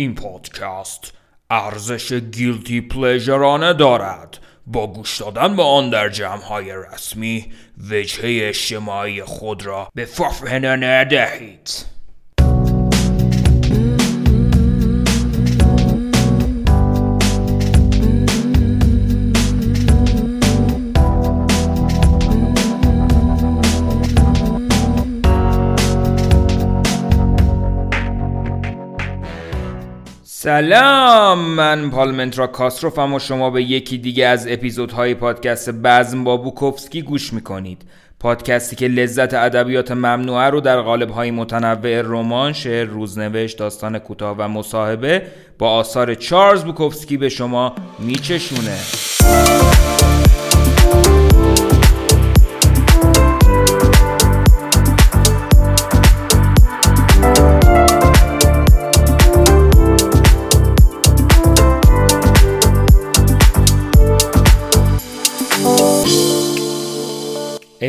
این پادکست ارزش گیلتی پلیژرانه دارد. با گوش دادن به آن در جمعهای رسمی وجهه اجتماعی خود را به ففهنه ندهید سلام من پالمنترا کاستروفم و شما به یکی دیگه از اپیزودهای پادکست بزم با بوکوفسکی گوش می‌کنید پادکستی که لذت ادبیات ممنوعه رو در قالب‌های متنوع رمان، شعر، روزنوشت، داستان کوتاه و مصاحبه با آثار چارلز بوکوفسکی به شما میچشونه.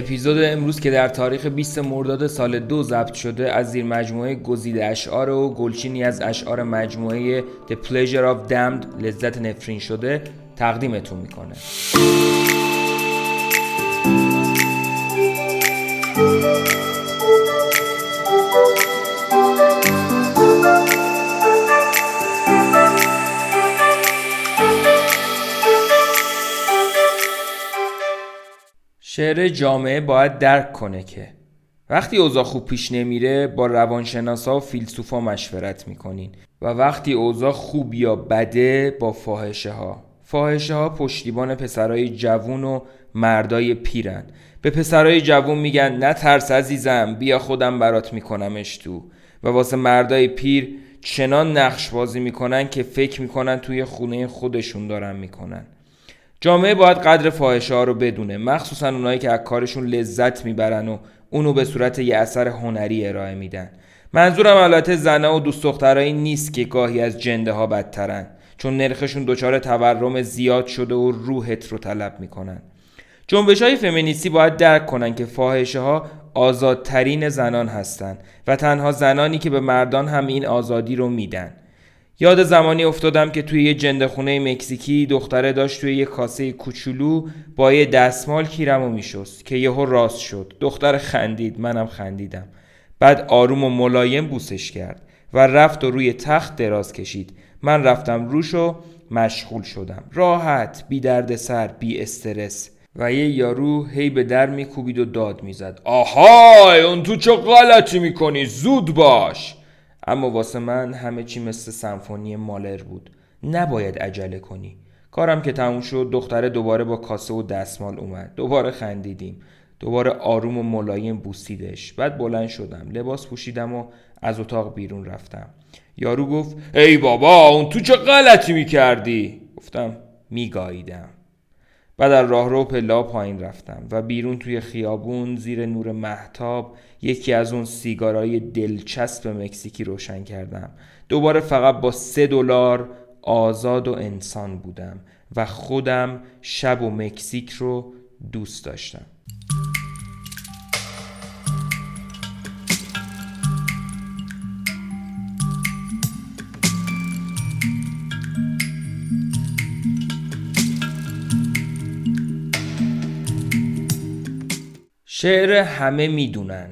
اپیزود امروز که در تاریخ 20 مرداد سال دو ضبط شده از زیر مجموعه گزیده اشعار و گلچینی از اشعار مجموعه The Pleasure of Damned لذت نفرین شده تقدیمتون می‌کنه. شعر جامعه باید درک کنه که وقتی اوضاع خوب پیش نمیره با روانشناسا و فیلسوفا مشورت می‌کنین و وقتی اوضاع خوب یا بده با فاحشه ها فاحشه ها پشتیبان پسرای جوون و مردای پیرن. به پسرای جوون میگن نه ترس عزیزم بیا خودم برات میکنمش تو. و واسه مردای پیر چنان نقش بازی می‌کنن که فکر می‌کنن توی خونه خودشون دارن می‌کنن. جامعه باید قدر فاحشه ها رو بدونه مخصوصا اونایی که از کارشون لذت می‌برن و اونو به صورت یه اثر هنری ارائه میدن. منظورم البته زنه و دوست دخترایی نیست که گاهی از جنده ها بدترن چون نرخشون دچار تورم زیاد شده و روحت رو طلب می‌کنن. جنبش های فمینیستی باید درک کنن که فاحشه ها آزادترین زنان هستند و تنها زنانی که به مردان هم این آزادی رو میدن. یاد زمانی افتادم که توی یه جنده خونه مکزیکی دختره داشت توی یه کاسه کوچولو با یه دستمال کیرمو میشست که یهو راست شد. دختر خندید منم خندیدم. بعد آروم و ملایم بوسش کرد و رفت و روی تخت دراز کشید. من رفتم روش و مشغول شدم. راحت بی درد سر بی استرس. و یه یارو هی به در میکوبید و داد می‌زد. آهای اون تو چه غلطی می‌کنی؟ زود باش! اما واسه من همه چی مثل سمفونی مالر بود. نباید عجله کنی. کارم که تموم شد دختره دوباره با کاسه و دستمال اومد. دوباره خندیدیم. دوباره آروم و ملایم بوسیدش. بعد بلند شدم. لباس پوشیدم و از اتاق بیرون رفتم. یارو گفت ای بابا اون تو چه غلطی می‌کردی؟ گفتم میگاییدم. بعد در راهرو پلا پایین رفتم و بیرون توی خیابون زیر نور محتاب یکی از اون سیگارای دلچسب مکزیکی روشن کردم. دوباره فقط با سه دلار آزاد و انسان بودم و خودم شب و مکزیک رو دوست داشتم. شعر همه می‌دونن.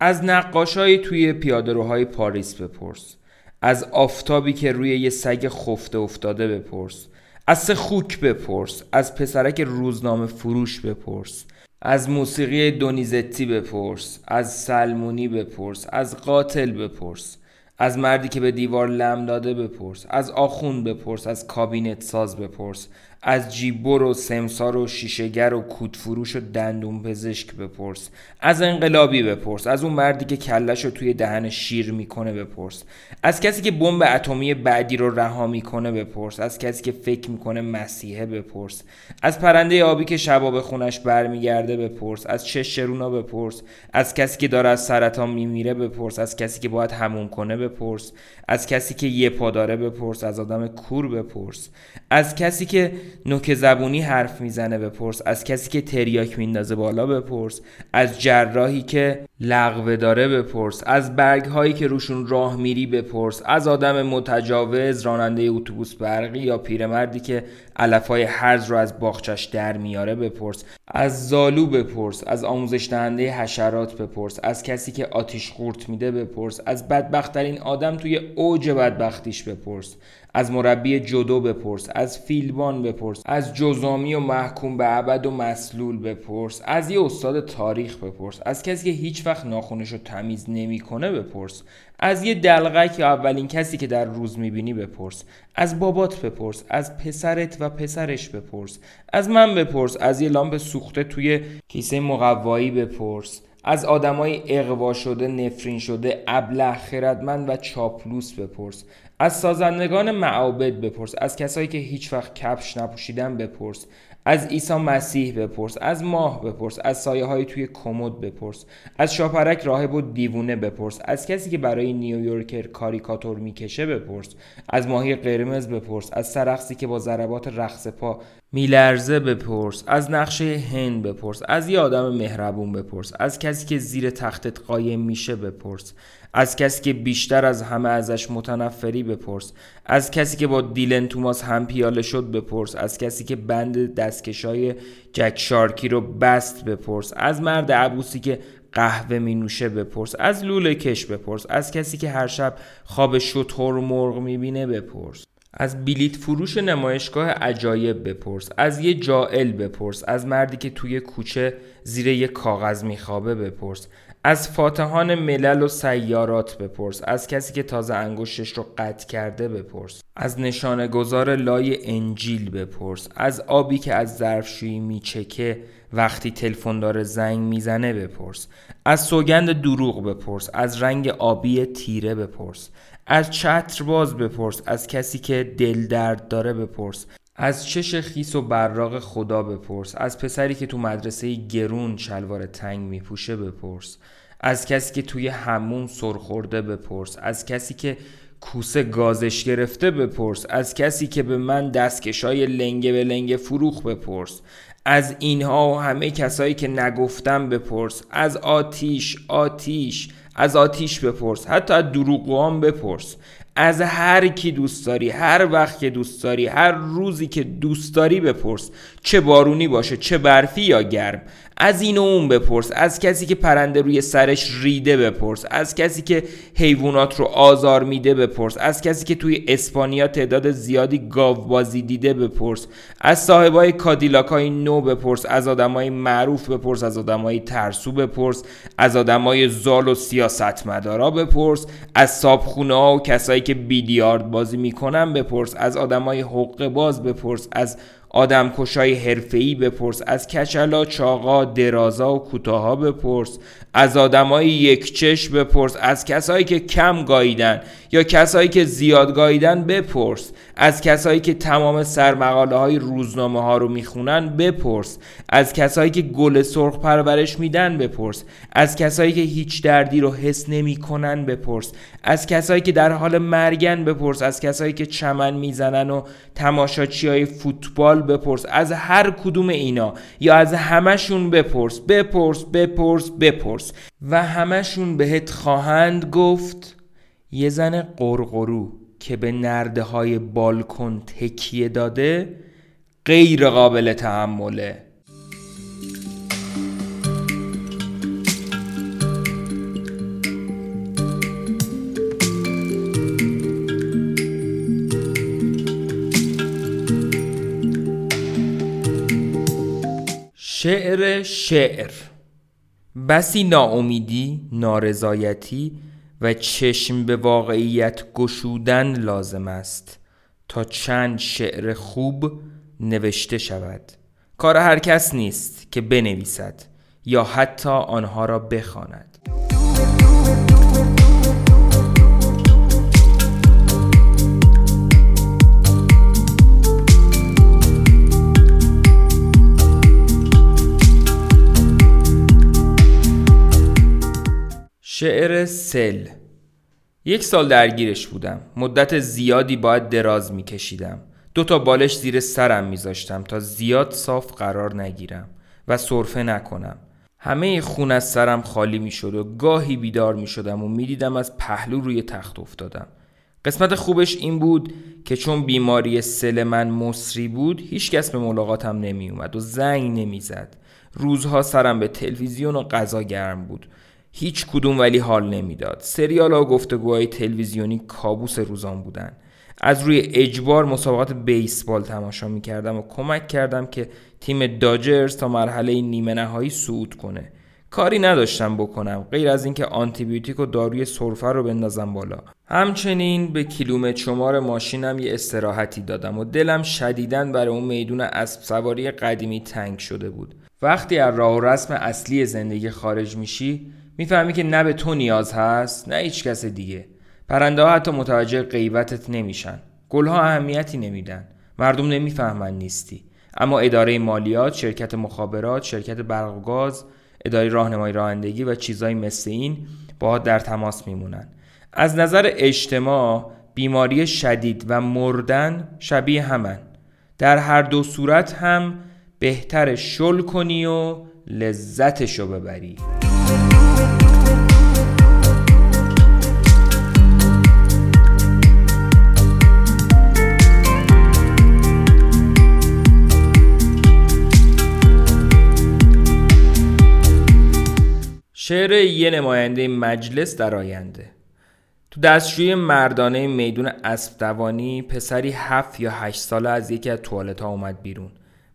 از نقاشایی توی پیادهروهای پاریس بپرس. از آفتابی که روی یه سگ خفته افتاده بپرس. از سه خوک بپرس. از پسرک روزنامه فروش بپرس. از موسیقی دونیزتی بپرس. از سلمونی بپرس. از قاتل بپرس. از مردی که به دیوار لم داده بپرس. از آخون بپرس. از کابینت ساز بپرس. از جیبور و سمسار و شیشگر و کودفروش و دندون پزشک بپرس از انقلابی بپرس از اون مردی که کلش رو توی دهن شیر می‌کنه بپرس از کسی که بمب اتمی بعدی رو رها می‌کنه بپرس از کسی که فکر می‌کنه مسیحه بپرس از پرنده آبی که شبا به خونش برمیگرده بپرس از چه شرونا بپرس از کسی که داره از سرطان میمیره بپرس از کسی که باید هموم کنه بپرس از کسی که یه پا داره بپرس از آدم کور بپرس از کسی که نوک زبونی حرف می‌زنه بپرس از کسی که تریاک میندازه بالا بپرس از جراحی که لغوه داره بپرس از برگ هایی که روشون راه میری بپرس از آدم متجاوز راننده اتوبوس برقی یا پیرمردی که علفای هرز رو از باغچش در میاره بپرس از زالو بپرس از آموزش دهنده حشرات بپرس از کسی که آتیش قورت میده بپرس از بدبختترین آدم توی اوج بدبختیش بپرس. از مربی جدو بپرس از فیلبان بپرس از جزامی و محکوم به ابد و مسلول بپرس از یه استاد تاریخ بپرس از کسی که هیچ وقت ناخونش رو تمیز نمی‌کنه بپرس از یه دلغک یا اولین کسی که در روز می‌بینی بپرس از بابات بپرس از پسرت و پسرش بپرس از من بپرس از یه لامپ سوخته توی کیسه مقوایی بپرس. از آدمای اقوا شده نفرین شده ابله خردمند و چاپلوس بپرس. از سازندگان معابد بپرس. از کسایی که هیچ وقت کفش نپوشیدن بپرس. از عیسی مسیح بپرس. از ماه بپرس. از سایه های توی کمد بپرس. از شاپرک راهب و دیوونه بپرس. از کسی که برای نیویورکر کاریکاتور می‌کشه بپرس. از ماهی قرمز بپرس. از سرخسی که با ضربات رقص پا میلرزه بپرس از نقشه هند بپرس از یه آدم مهربون بپرس از کسی که زیر تختت قایم میشه بپرس از کسی که بیشتر از همه ازش متنفری بپرس از کسی که با دیلن توماس هم پیاله شد بپرس از کسی که بند دستکشای جک شارکی رو بست بپرس از مرد عبوسی که قهوه می نوشه بپرس از لوله کش بپرس از کسی که هر شب خواب شطور مرغ می‌بینه بپرس. از بلیت فروش نمایشگاه عجایب بپرس از یه جائل بپرس از مردی که توی کوچه زیر یه کاغذ میخوابه بپرس از فاتحان ملل و سیارات بپرس از کسی که تازه انگشتش رو قطع کرده بپرس از نشانه گذار لای انجیل بپرس از آبی که از ظرفشویی میچکه وقتی تلفن داره زنگ می‌زنه بپرس از سوگند دروغ بپرس از رنگ آبی تیره بپرس از چتر باز بپرس از کسی که دل درد داره بپرس از چش خیس و براغ خدا بپرس از پسری که تو مدرسه گرون شلوار تنگ میپوشه بپرس از کسی که توی همون سرخورده بپرس از کسی که کوسه گازش گرفته بپرس از کسی که به من دستکشای لنگه به لنگه فروخ بپرس از اینها و همه کسایی که نگفتم بپرس از آتیش آتیش از آتیش بپرس حتی از دروغوان بپرس. از هر کی دوست داری هر وقت که دوست داری هر روزی که دوست داری بپرس. چه بارونی باشه چه برفی یا گرم. از این و اون بپرس از کسی که پرنده روی سرش ریده بپرس از کسی که حیوانات رو آزار میده بپرس از کسی که توی اسپانیا تعداد زیادی گاوبازی دیده بپرس از صاحبای کادیلاکای نو بپرس از آدمای معروف بپرس از آدمای ترسو بپرس از آدمای زال و سیاستمدارا بپرس از صابخونه ها و کسایی که بیلیارد بازی می‌کنن بپرس از آدمای حقوق باز بپرس از آدم کشای حرفه‌ای بپرس از کچلا چاقا درازا و کوتاها بپرس از آدمای یک چش بپرس از کسایی که کم گاییدن یا کسایی که زیاد گاییدن بپرس از کسایی که تمام سرمقاله های روزنامه ها رو می‌خونن بپرس از کسایی که گل سرخ پرورش میدن بپرس از کسایی که هیچ دردی رو حس نمی‌کنن بپرس از کسایی که در حال مرگن بپرس از کسایی که چمن می‌زنن و تماشاچی های فوتبال بپرس. از هر کدوم اینا یا از همشون بپرس. بپرس بپرس بپرس. و همشون بهت خواهند گفت یه زن قرقرو که به نرده های بالکن تکیه داده غیر قابل تحمله. شعر شعر بسی ناامیدی نارضایتی و چشم به واقعیت گشودن لازم است تا چند شعر خوب نوشته شود کار هر کس نیست که بنویسد یا حتی آنها را بخواند. شعر سل. یک سال درگیرش بودم. مدت زیادی باید دراز میکشیدم. دو تا بالش زیر سرم میذاشتم تا زیاد صاف قرار نگیرم و صرفه نکنم. همه خون از سرم خالی می شد و گاهی بیدار می شدم و می دیدم از پهلو روی تخت افتادم. قسمت خوبش این بود که چون بیماری سل من مصری بود هیچکس به ملاقاتم نمی اومد و زنگ نمی زد روزها سرم به تلویزیون و غذا گرم بود. هیچ کدوم ولی حال نمی‌داد. سریال ها و گفتگوهای تلویزیونی کابوس روزان بودن. از روی اجبار مسابقات بیسبال تماشا می کردم و کمک کردم که تیم داجرز تا مرحله نیمه نهایی صعود کنه. کاری نداشتم بکنم غیر از اینکه آنتیبیوتیک و داروی سرفه رو بندازم بالا. همچنین به کیلومتر شمار ماشینم یه استراحتی دادم و دلم شدیدن برای اون میدون اسب سواری قدیمی تنگ شده بود. وقتی از راه و رسم اصلی زندگی خارج میشی می‌فهمی که نه به تو نیاز هست نه هیچ کس دیگه. پرنده ها حتی متوجه غیبتت نمیشن. گلها اهمیتی نمیدن. مردم نمی‌فهمن نیستی. اما اداره مالیات شرکت مخابرات شرکت برق و گاز اداره راهنمایی رانندگی و چیزایی مثل این با در تماس میمونن. از نظر اجتماع بیماری شدید و مردن شبیه همن. در هر دو صورت هم بهتر شل کنی و لذتشو ببری. شعر یه نماینده مجلس در آینده. تو دستشوی مردانه میدون اسب دوانی پسری هفت یا هشت ساله از یکی از توالت ها اومد بیرون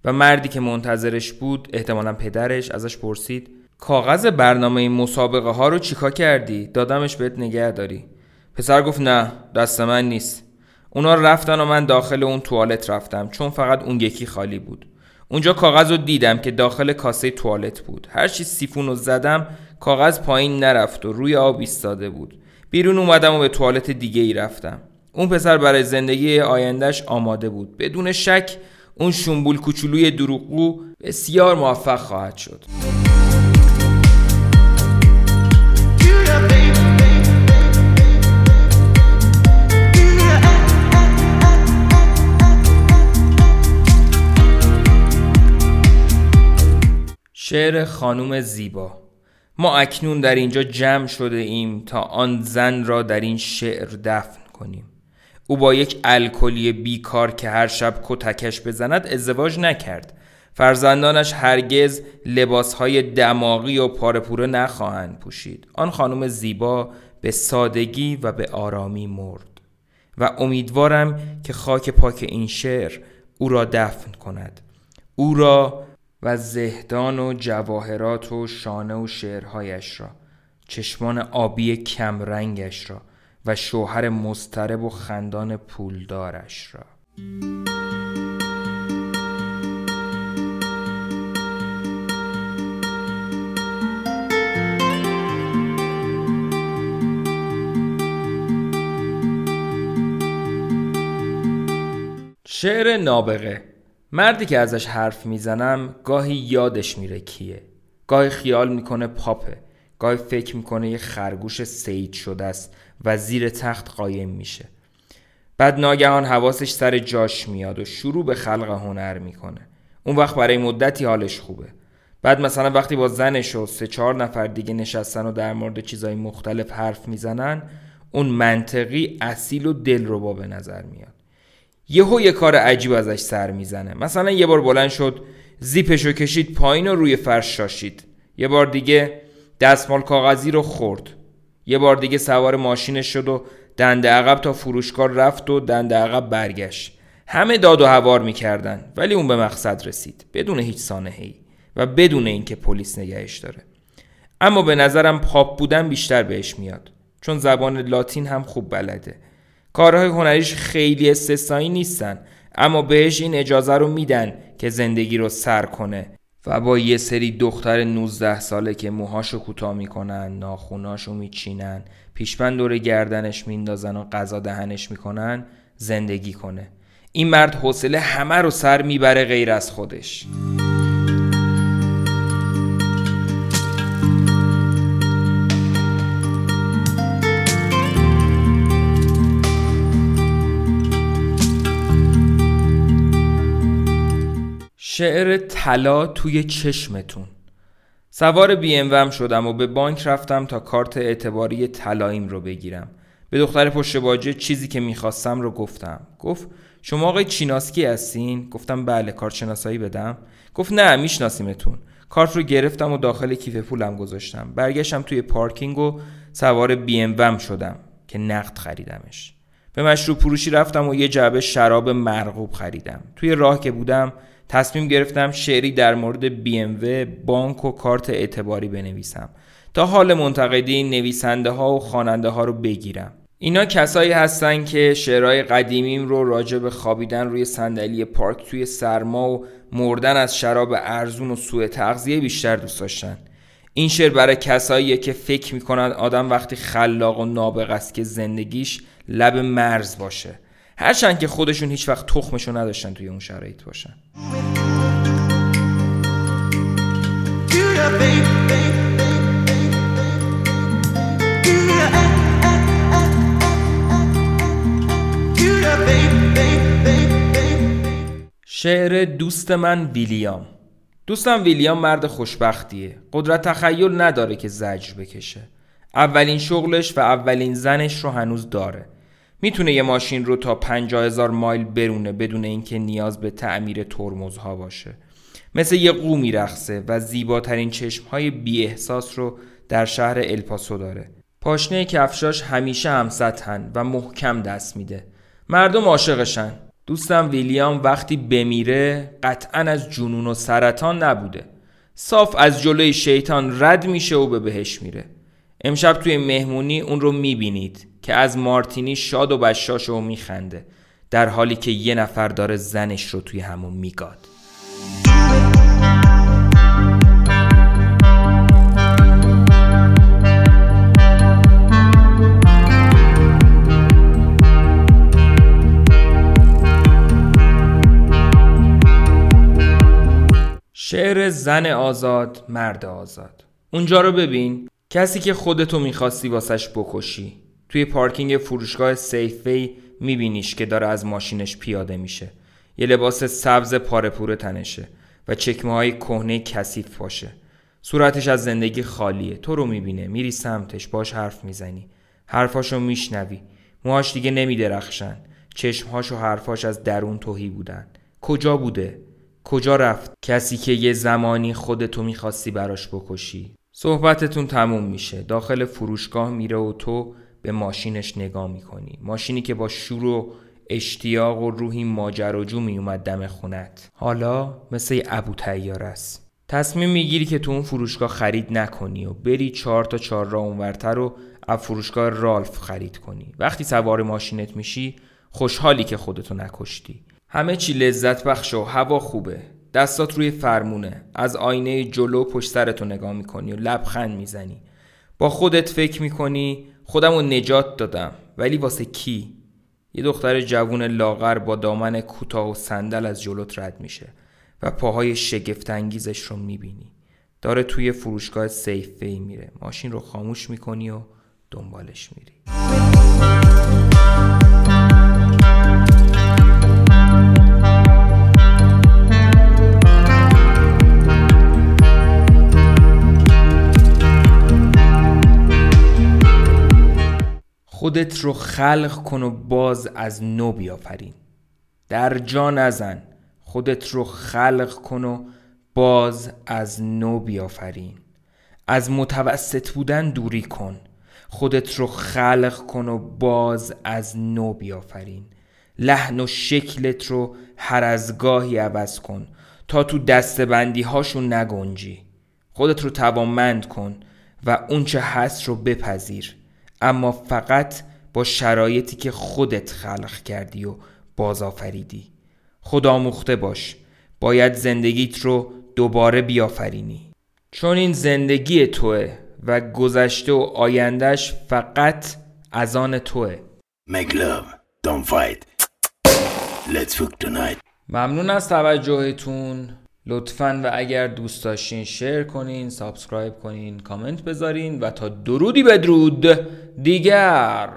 و مردی که منتظرش بود احتمالا پدرش ازش پرسید کاغذ برنامه مسابقه ها رو چیکا کردی؟ دادمش بهت نگه داری پسر گفت نه دست من نیست. اونا رفتن و من داخل اون توالت رفتم چون فقط اون یکی خالی بود. اونجا کاغذ رو دیدم که داخل کاسه توالت بود. هرچی سیفون رو زدم کاغذ پایین نرفت و روی آب ایستاده بود. بیرون اومدم و به توالت دیگه ای رفتم. اون پسر برای زندگی آیندهش آماده بود. بدون شک اون شنبول کوچولوی دروغگو بسیار موفق خواهد شد. شعر خانوم زیبا. ما اکنون در اینجا جمع شده ایم تا آن زن را در این شعر دفن کنیم. او با یک الکلی بیکار که هر شب کتکش بزند ازدواج نکرد. فرزندانش هرگز لباسهای دماغی و پارپوره نخواهند پوشید. آن خانم زیبا به سادگی و به آرامی مرد و امیدوارم که خاک پاک این شعر او را دفن کند. او را و زهدان و جواهرات و شانه و شعرهایش را چشمان آبی کمرنگش را و شوهر مسترب و خندان پولدارش را. شعر نابغه مردی که ازش حرف می‌زنم گاهی یادش میره کیه. گاهی خیال می‌کنه پاپه. گاهی فکر می‌کنه یه خرگوش سید شده است و زیر تخت قایم میشه. بعد ناگهان حواسش سر جاش میاد و شروع به خلق هنر می‌کنه. اون وقت برای مدتی حالش خوبه. بعد مثلا وقتی با زنش و سه چهار نفر دیگه نشستن و در مورد چیزهای مختلف حرف می‌زنن اون منطقی اصیل و دل رو با به نظر میاد. یهو یه کار عجیب ازش سر می‌زنه. مثلا یه بار بلند شد زیپشو کشید پایین و روی فرش شاشید. یه بار دیگه دستمال کاغذی رو خورد. یه بار دیگه سوار ماشینش شد و دنده عقب تا فروشگاه رفت و دنده عقب برگشت. همه داد و هوار می‌کردن ولی اون به مقصد رسید. بدون هیچ سانحه‌ای و بدون اینکه پلیس نگهش داره. اما به نظرم پاپ بودن بیشتر بهش میاد. چون زبان لاتین هم خوب بلده. کارهای هنریش خیلی استثنایی نیستن اما بهش این اجازه رو میدن که زندگی رو سر کنه. و با یه سری دختر 19 ساله که موهاشو کوتاه می‌کنن ناخوناشو میچینن پیشبند دور گردنش میندازن و غذا دهنش می‌کنن زندگی کنه. این مرد حوصله همه رو سر می‌بره غیر از خودش. شعر طلا توی چشمتون. سوار بی ام شدم و به بانک رفتم تا کارت اعتباری طلاییم رو بگیرم. به دختر پشت باجه چیزی که می‌خواستم رو گفتم. گفت شما آقای چیناسکی هستین؟ گفتم بله کارت شناسایی بدم. گفت نه میشناسیمتون. کارت رو گرفتم و داخل کیف پولم گذاشتم. برگشتم توی پارکینگ و سوار بی ام شدم که نقد خریدمش. به مشروب فروشی رفتم و یه جعبه شراب مرغوب خریدم. توی راه که بودم تصمیم گرفتم شعری در مورد BMW بانک و کارت اعتباری بنویسم تا حال منتقدین نویسنده ها و خواننده ها رو بگیرم. اینا کسایی هستن که شعرهای قدیمیم رو راجع به خوابیدن روی صندلی پارک توی سرما و مردن از شراب ارزون و سوء تغذیه بیشتر دوست داشتن. این شعر برای کساییه که فکر می‌کنن آدم وقتی خلاق و نابغ است که زندگیش لب مرز باشه. هرچند که خودشون هیچ وقت تخمشو نداشتن توی اون شرایط باشن. شعر دوست من ویلیام. دوستم ویلیام مرد خوشبختیه. قدرت تخیل نداره که زجر بکشه. اولین شغلش و اولین زنش رو هنوز داره. می‌تونه یه ماشین رو تا پنجاه هزار مایل برونه بدون اینکه نیاز به تعمیر ترمزها باشه. مثل یه قو میرخصه و زیباترین چشمهای بی احساس رو در شهر الپاسو داره. پاشنه کفشاش همیشه هم سطحن و محکم دست میده. مردم عاشقشن. دوستم ویلیام وقتی بمیره قطعا از جنون و سرطان نبوده. صاف از جلوی شیطان رد میشه و به بهش میره. امشب توی مهمونی اون رو می‌بینید که از مارتینی شاد و بشاش و میخنده در حالی که یه نفر داره زنش رو توی همون میگاد. شعر زن آزاد مرد آزاد. اونجا رو ببین. کسی که خودتو می‌خواستی واسش بکشی. توی پارکینگ فروشگاه سیفوی میبینیش که داره از ماشینش پیاده میشه. یه لباس سبز پاره تنشه و چکمه های کهنه کثیف باشه. صورتش از زندگی خالیه. تو رو می‌بینه. میری سمتش. باش حرف می‌زنی. حرفاشو میشنوی. موهاش دیگه نمیدرخشن. چشمهاش و حرفاش از درون توهی بودن. کجا بوده؟ کجا رفت؟ کسی که یه زمانی خودتو می‌خواستی براش بکشی. صحبتتون تموم میشه. داخل فروشگاه میره و تو به ماشینش نگاه می‌کنی. ماشینی که با شور و اشتیاق و روحی ماجراجو میومد دم خونت. حالا مثل ابو تیار است. تصمیم می‌گیری که تو اون فروشگاه خرید نکنی و بری چهار تا چهار را اونورتر و از فروشگاه رالف خرید کنی. وقتی سوار ماشینت میشی خوشحالی که خودتو نکشتی. همه چی لذت بخش و هوا خوبه. دستات روی فرمونه. از آینه جلو پشت سرتو نگاه می‌کنی و لبخند می‌زنی. با خودت فکر می‌کنی خودم رو نجات دادم. ولی واسه کی؟ یه دختر جوون لاغر با دامن کوتاه و صندل از جلوت رد میشه و پاهای شگفتانگیزش رو می‌بینی. داره توی فروشگاه سیفی میره. ماشین رو خاموش می‌کنی و دنبالش میری. خودت رو خلق کن و باز از نو بیافرین. در جا نزن خودت رو خلق کن و باز از نو بیافرین. از متوسط بودن دوری کن خودت رو خلق کن و باز از نو بیافرین. لحن و شکلت رو هر از گاهی عوض کن تا تو دستبندی هاشون نگنجی. خودت رو توانمند کن و اونچه هست رو بپذیر. اما فقط با شرایطی که خودت خلق کردی و بازآفریدی. خدا مخته باش. باید زندگیت رو دوباره بیافرینی. چون این زندگی توه و گذشته و آیندهش فقط از آن توه. Make love, don't fight. Let's fuck tonight. ممنون از توجهتون. لطفا و اگر دوست داشتین share کنین subscribe کنین کامنت بذارین و تا درودی بدرود دیگر.